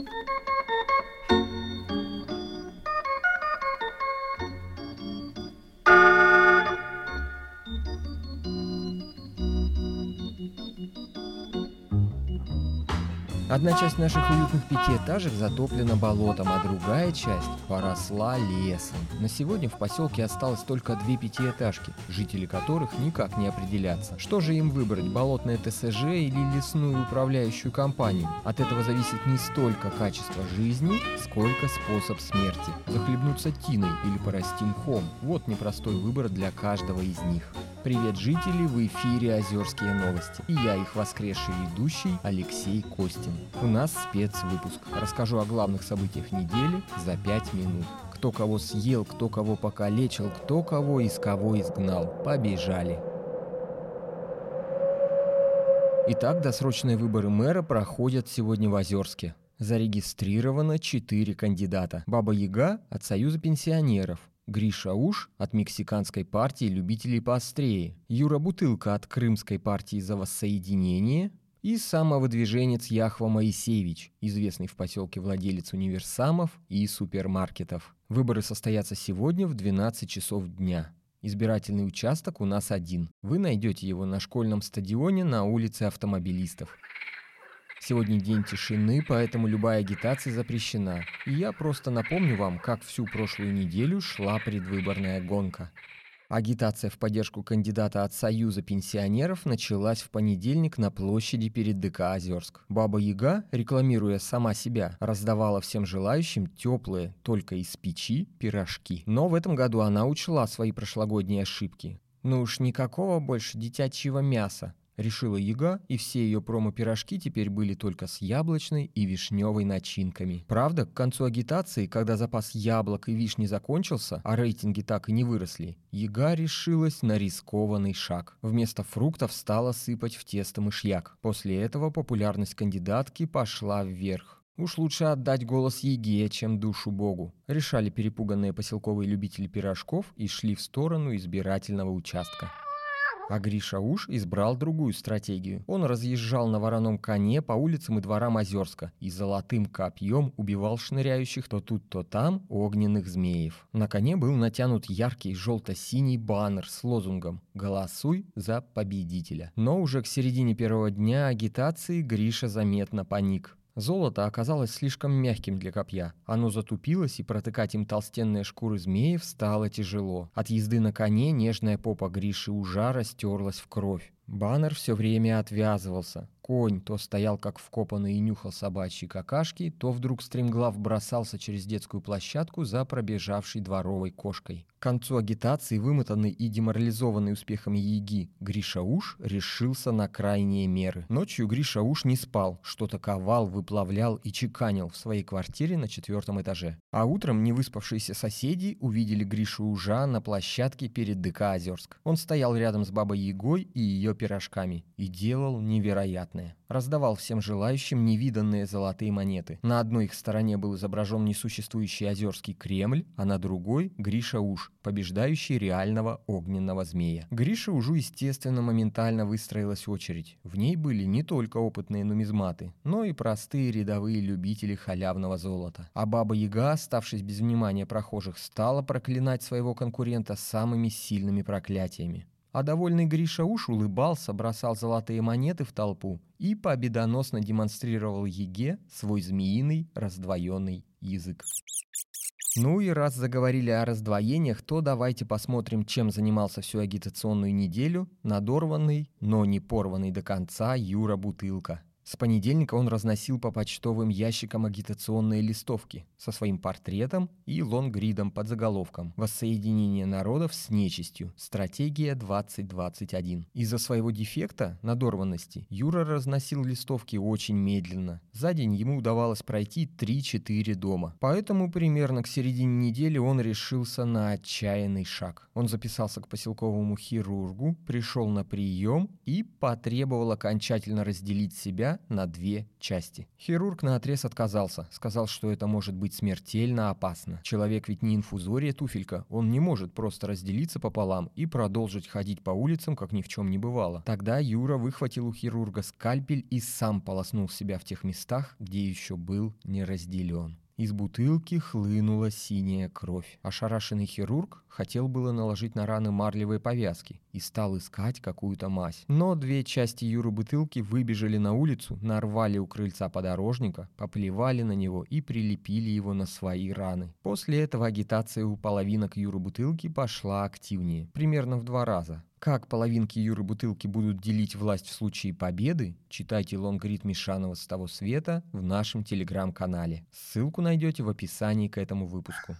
Thank you. Одна часть наших уютных пятиэтажек затоплена болотом, а другая часть поросла лесом. На сегодня в поселке осталось только две пятиэтажки, жители которых никак не определятся. Что же им выбрать, болотное ТСЖ или лесную управляющую компанию? От этого зависит не столько качество жизни, сколько способ смерти. Захлебнуться тиной или порасти мхом. Вот непростой выбор для каждого из них. Привет, жители! В эфире «Озерские новости». И я, их воскресший ведущий Алексей Костин. У нас спецвыпуск. Расскажу о главных событиях недели за 5 минут. Кто кого съел, кто кого покалечил, кто кого из кого изгнал. Побежали! Итак, досрочные выборы мэра проходят сегодня в Озерске. Зарегистрировано 4 кандидата. Баба Яга от Союза пенсионеров, Гриша Уш от Мексиканской партии любителей поострее, Юра Бутылка от Крымской партии за воссоединение и самовыдвиженец Яхва Моисеевич, известный в поселке владелец универсамов и супермаркетов. Выборы состоятся сегодня в 12 часов дня. Избирательный участок у нас один. Вы найдете его на школьном стадионе на улице автомобилистов. Сегодня день тишины, поэтому любая агитация запрещена. И я просто напомню вам, как всю прошлую неделю шла предвыборная гонка. Агитация в поддержку кандидата от Союза пенсионеров началась в понедельник на площади перед ДК Озерск. Баба Яга, рекламируя сама себя, раздавала всем желающим теплые, только из печи, пирожки. Но в этом году она учла свои прошлогодние ошибки. Ну уж никакого больше детячьего мяса, решила Яга, и все ее промо-пирожки теперь были только с яблочной и вишневой начинками. Правда, к концу агитации, когда запас яблок и вишни закончился, а рейтинги так и не выросли, Яга решилась на рискованный шаг. Вместо фруктов стала сыпать в тесто мышьяк. После этого популярность кандидатки пошла вверх. Уж лучше отдать голос Еге, чем душу Богу. Решали перепуганные поселковые любители пирожков и шли в сторону избирательного участка. А Гриша Уж избрал другую стратегию. Он разъезжал на вороном коне по улицам и дворам Озерска и золотым копьем убивал шныряющих то тут, то там огненных змеев. На коне был натянут яркий желто-синий баннер с лозунгом «Голосуй за победителя». Но уже к середине первого дня агитации Гриша заметно паник. Золото оказалось слишком мягким для копья. Оно затупилось, и протыкать им толстенные шкуры змеев стало тяжело. От езды на коне нежная попа Гриши ужа растерлась в кровь. Баннер все время отвязывался. Конь то стоял как вкопанный и нюхал собачьи какашки, то вдруг стремглав бросался через детскую площадку за пробежавшей дворовой кошкой. К концу агитации, вымотанный и деморализованный успехами Яги, Гриша Уж решился на крайние меры. Ночью Гриша Уж не спал, что-то ковал, выплавлял и чеканил в своей квартире на четвертом этаже. А утром невыспавшиеся соседи увидели Гришу Ужа на площадке перед ДК Озерск. Он стоял рядом с бабой Егой и ее пирожками и делал невероятное. Раздавал всем желающим невиданные золотые монеты. На одной их стороне был изображен несуществующий Озерский Кремль, а на другой — Гриша Уж, побеждающий реального огненного змея. Гриша Ужу, естественно, моментально выстроилась очередь. В ней были не только опытные нумизматы, но и простые рядовые любители халявного золота. А Баба Яга, оставшись без внимания прохожих, стала проклинать своего конкурента самыми сильными проклятиями. А довольный Гриша уж улыбался, бросал золотые монеты в толпу и победоносно демонстрировал Еге свой змеиный раздвоенный язык. Ну и раз заговорили о раздвоениях, то давайте посмотрим, чем занимался всю агитационную неделю надорванный, но не порванный до конца Юра Бутылка. С понедельника он разносил по почтовым ящикам агитационные листовки со своим портретом и лонгридом под заголовком «Воссоединение народов с нечистью. Стратегия 2021». Из-за своего дефекта, надорванности, Юра разносил листовки очень медленно. За день ему удавалось пройти 3-4 дома. Поэтому примерно к середине недели он решился на отчаянный шаг. Он записался к поселковому хирургу, пришел на прием и потребовал окончательно разделить себя на две части. Хирург на отрез отказался, сказал, что это может быть смертельно опасно. Человек ведь не инфузория туфелька, он не может просто разделиться пополам и продолжить ходить по улицам, как ни в чем не бывало. Тогда Юра выхватил у хирурга скальпель и сам полоснул себя в тех местах, где еще был не разделен. Из бутылки хлынула синяя кровь. Ошарашенный хирург хотел было наложить на раны марлевые повязки и стал искать какую-то мазь. Но две части Юры бутылки выбежали на улицу, нарвали у крыльца подорожника, поплевали на него и прилепили его на свои раны. После этого агитация у половинок Юры бутылки пошла активнее, примерно в два раза. Как половинки Юры Бутылки будут делить власть в случае победы, читайте лонгрид Мишанова с того света в нашем телеграм-канале. Ссылку найдете в описании к этому выпуску.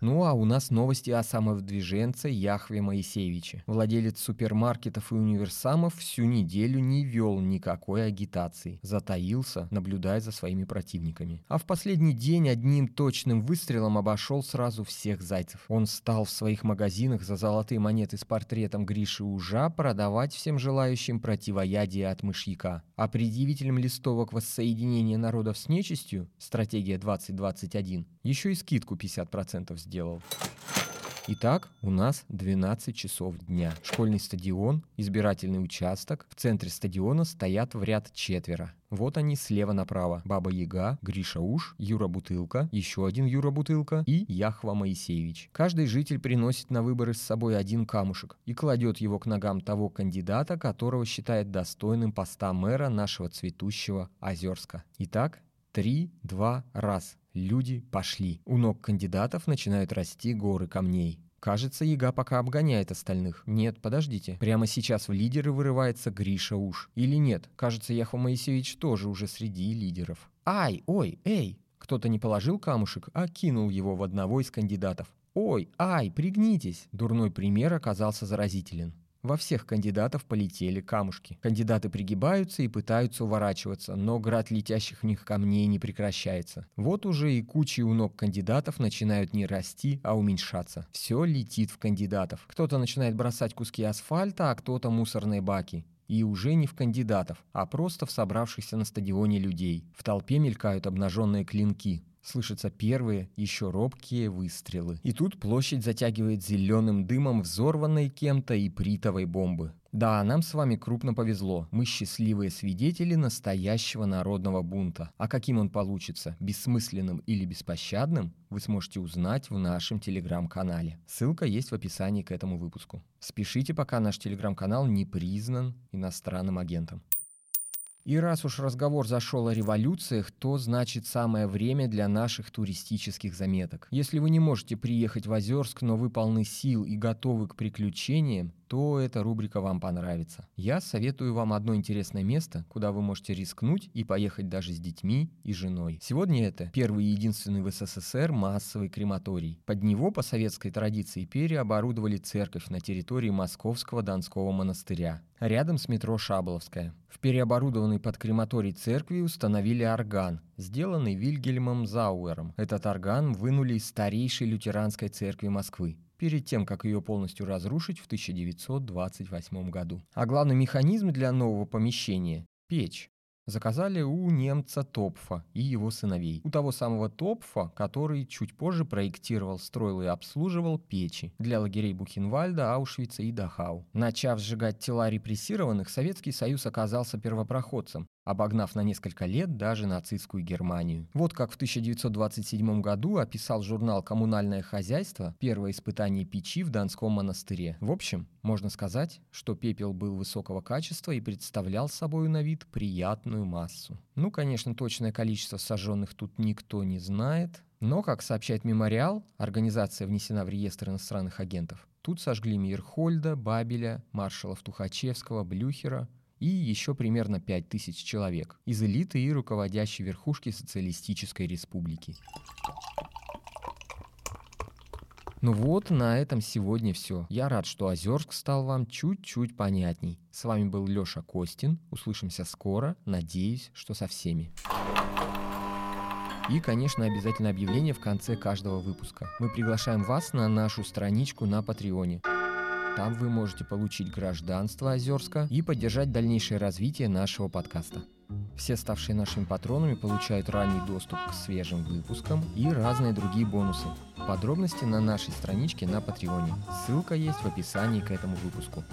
Ну а у нас новости о самовдвиженце Яхве Моисеевиче. Владелец супермаркетов и универсамов всю неделю не вел никакой агитации. Затаился, наблюдая за своими противниками. А в последний день одним точным выстрелом обошел сразу всех зайцев. Он стал в своих магазинах за золотые монеты с портретом Гриши Ужа продавать всем желающим противоядие от мышьяка. А предъявителям листовок воссоединения народов с нечистью, стратегия 2021, еще и скидку 50% сделал. Итак, у нас 12 часов дня. Школьный стадион, избирательный участок. В центре стадиона стоят в ряд четверо. Вот они слева направо. Баба Яга, Гриша Уш, Юра Бутылка, еще один Юра Бутылка и Яхва Моисеевич. Каждый житель приносит на выборы с собой один камушек и кладет его к ногам того кандидата, которого считает достойным поста мэра нашего цветущего Озерска. Итак, три, два, раз. Люди пошли. У ног кандидатов начинают расти горы камней. Кажется, Яга пока обгоняет остальных. Нет, подождите. Прямо сейчас в лидеры вырывается Гриша Уж. Или нет? Кажется, Яхва Моисеевич тоже уже среди лидеров. Ай, ой, эй! Кто-то не положил камушек, а кинул его в одного из кандидатов. Ой, ай, пригнитесь! Дурной пример оказался заразителен. Во всех кандидатов полетели камушки. Кандидаты пригибаются и пытаются уворачиваться, но град летящих в них камней не прекращается. Вот уже и кучи у ног кандидатов начинают не расти, а уменьшаться. Все летит в кандидатов. Кто-то начинает бросать куски асфальта, а кто-то мусорные баки. И уже не в кандидатов, а просто в собравшихся на стадионе людей. В толпе мелькают обнаженные клинки. Слышатся первые, еще робкие выстрелы. И тут площадь затягивает зеленым дымом взорванной кем-то и притовой бомбы. Да, нам с вами крупно повезло. Мы счастливые свидетели настоящего народного бунта. А каким он получится, бессмысленным или беспощадным, вы сможете узнать в нашем телеграм-канале. Ссылка есть в описании к этому выпуску. Спешите, пока наш телеграм-канал не признан иностранным агентом. И раз уж разговор зашел о революциях, то значит самое время для наших туристических заметок. Если вы не можете приехать в Озерск, но вы полны сил и готовы к приключениям, то эта рубрика вам понравится. Я советую вам одно интересное место, куда вы можете рискнуть и поехать даже с детьми и женой. Сегодня это первый и единственный в СССР массовый крематорий. Под него по советской традиции переоборудовали церковь на территории Московского Донского монастыря, рядом с метро Шаболовская. В переоборудованной под крематорий церкви установили орган, сделанный Вильгельмом Зауэром. Этот орган вынули из старейшей лютеранской церкви Москвы перед тем, как ее полностью разрушить в 1928 году. А главный механизм для нового помещения – печь заказали у немца Топфа и его сыновей. У того самого Топфа, который чуть позже проектировал, строил и обслуживал печи для лагерей Бухенвальда, Аушвица и Дахау. Начав сжигать тела репрессированных, Советский Союз оказался первопроходцем, обогнав на несколько лет даже нацистскую Германию. Вот как в 1927 году описал журнал «Коммунальное хозяйство» первое испытание печи в Донском монастыре. В общем, можно сказать, что пепел был высокого качества и представлял собой на вид приятную массу. Ну, конечно, точное количество сожженных тут никто не знает, но, как сообщает «Мемориал», организация внесена в реестр иностранных агентов, тут сожгли Мирхольда, Бабеля, маршалов Тухачевского, Блюхера, и еще примерно 5000 человек из элиты и руководящей верхушки Социалистической Республики. Ну вот, на этом сегодня все. Я рад, что Озерск стал вам чуть-чуть понятней. С вами был Леша Костин. Услышимся скоро. Надеюсь, что со всеми. И, конечно, обязательно объявление в конце каждого выпуска. Мы приглашаем вас на нашу страничку на Патреоне. Там вы можете получить гражданство Озерска и поддержать дальнейшее развитие нашего подкаста. Все ставшие нашими патронами получают ранний доступ к свежим выпускам и разные другие бонусы. Подробности на нашей страничке на Патреоне. Ссылка есть в описании к этому выпуску.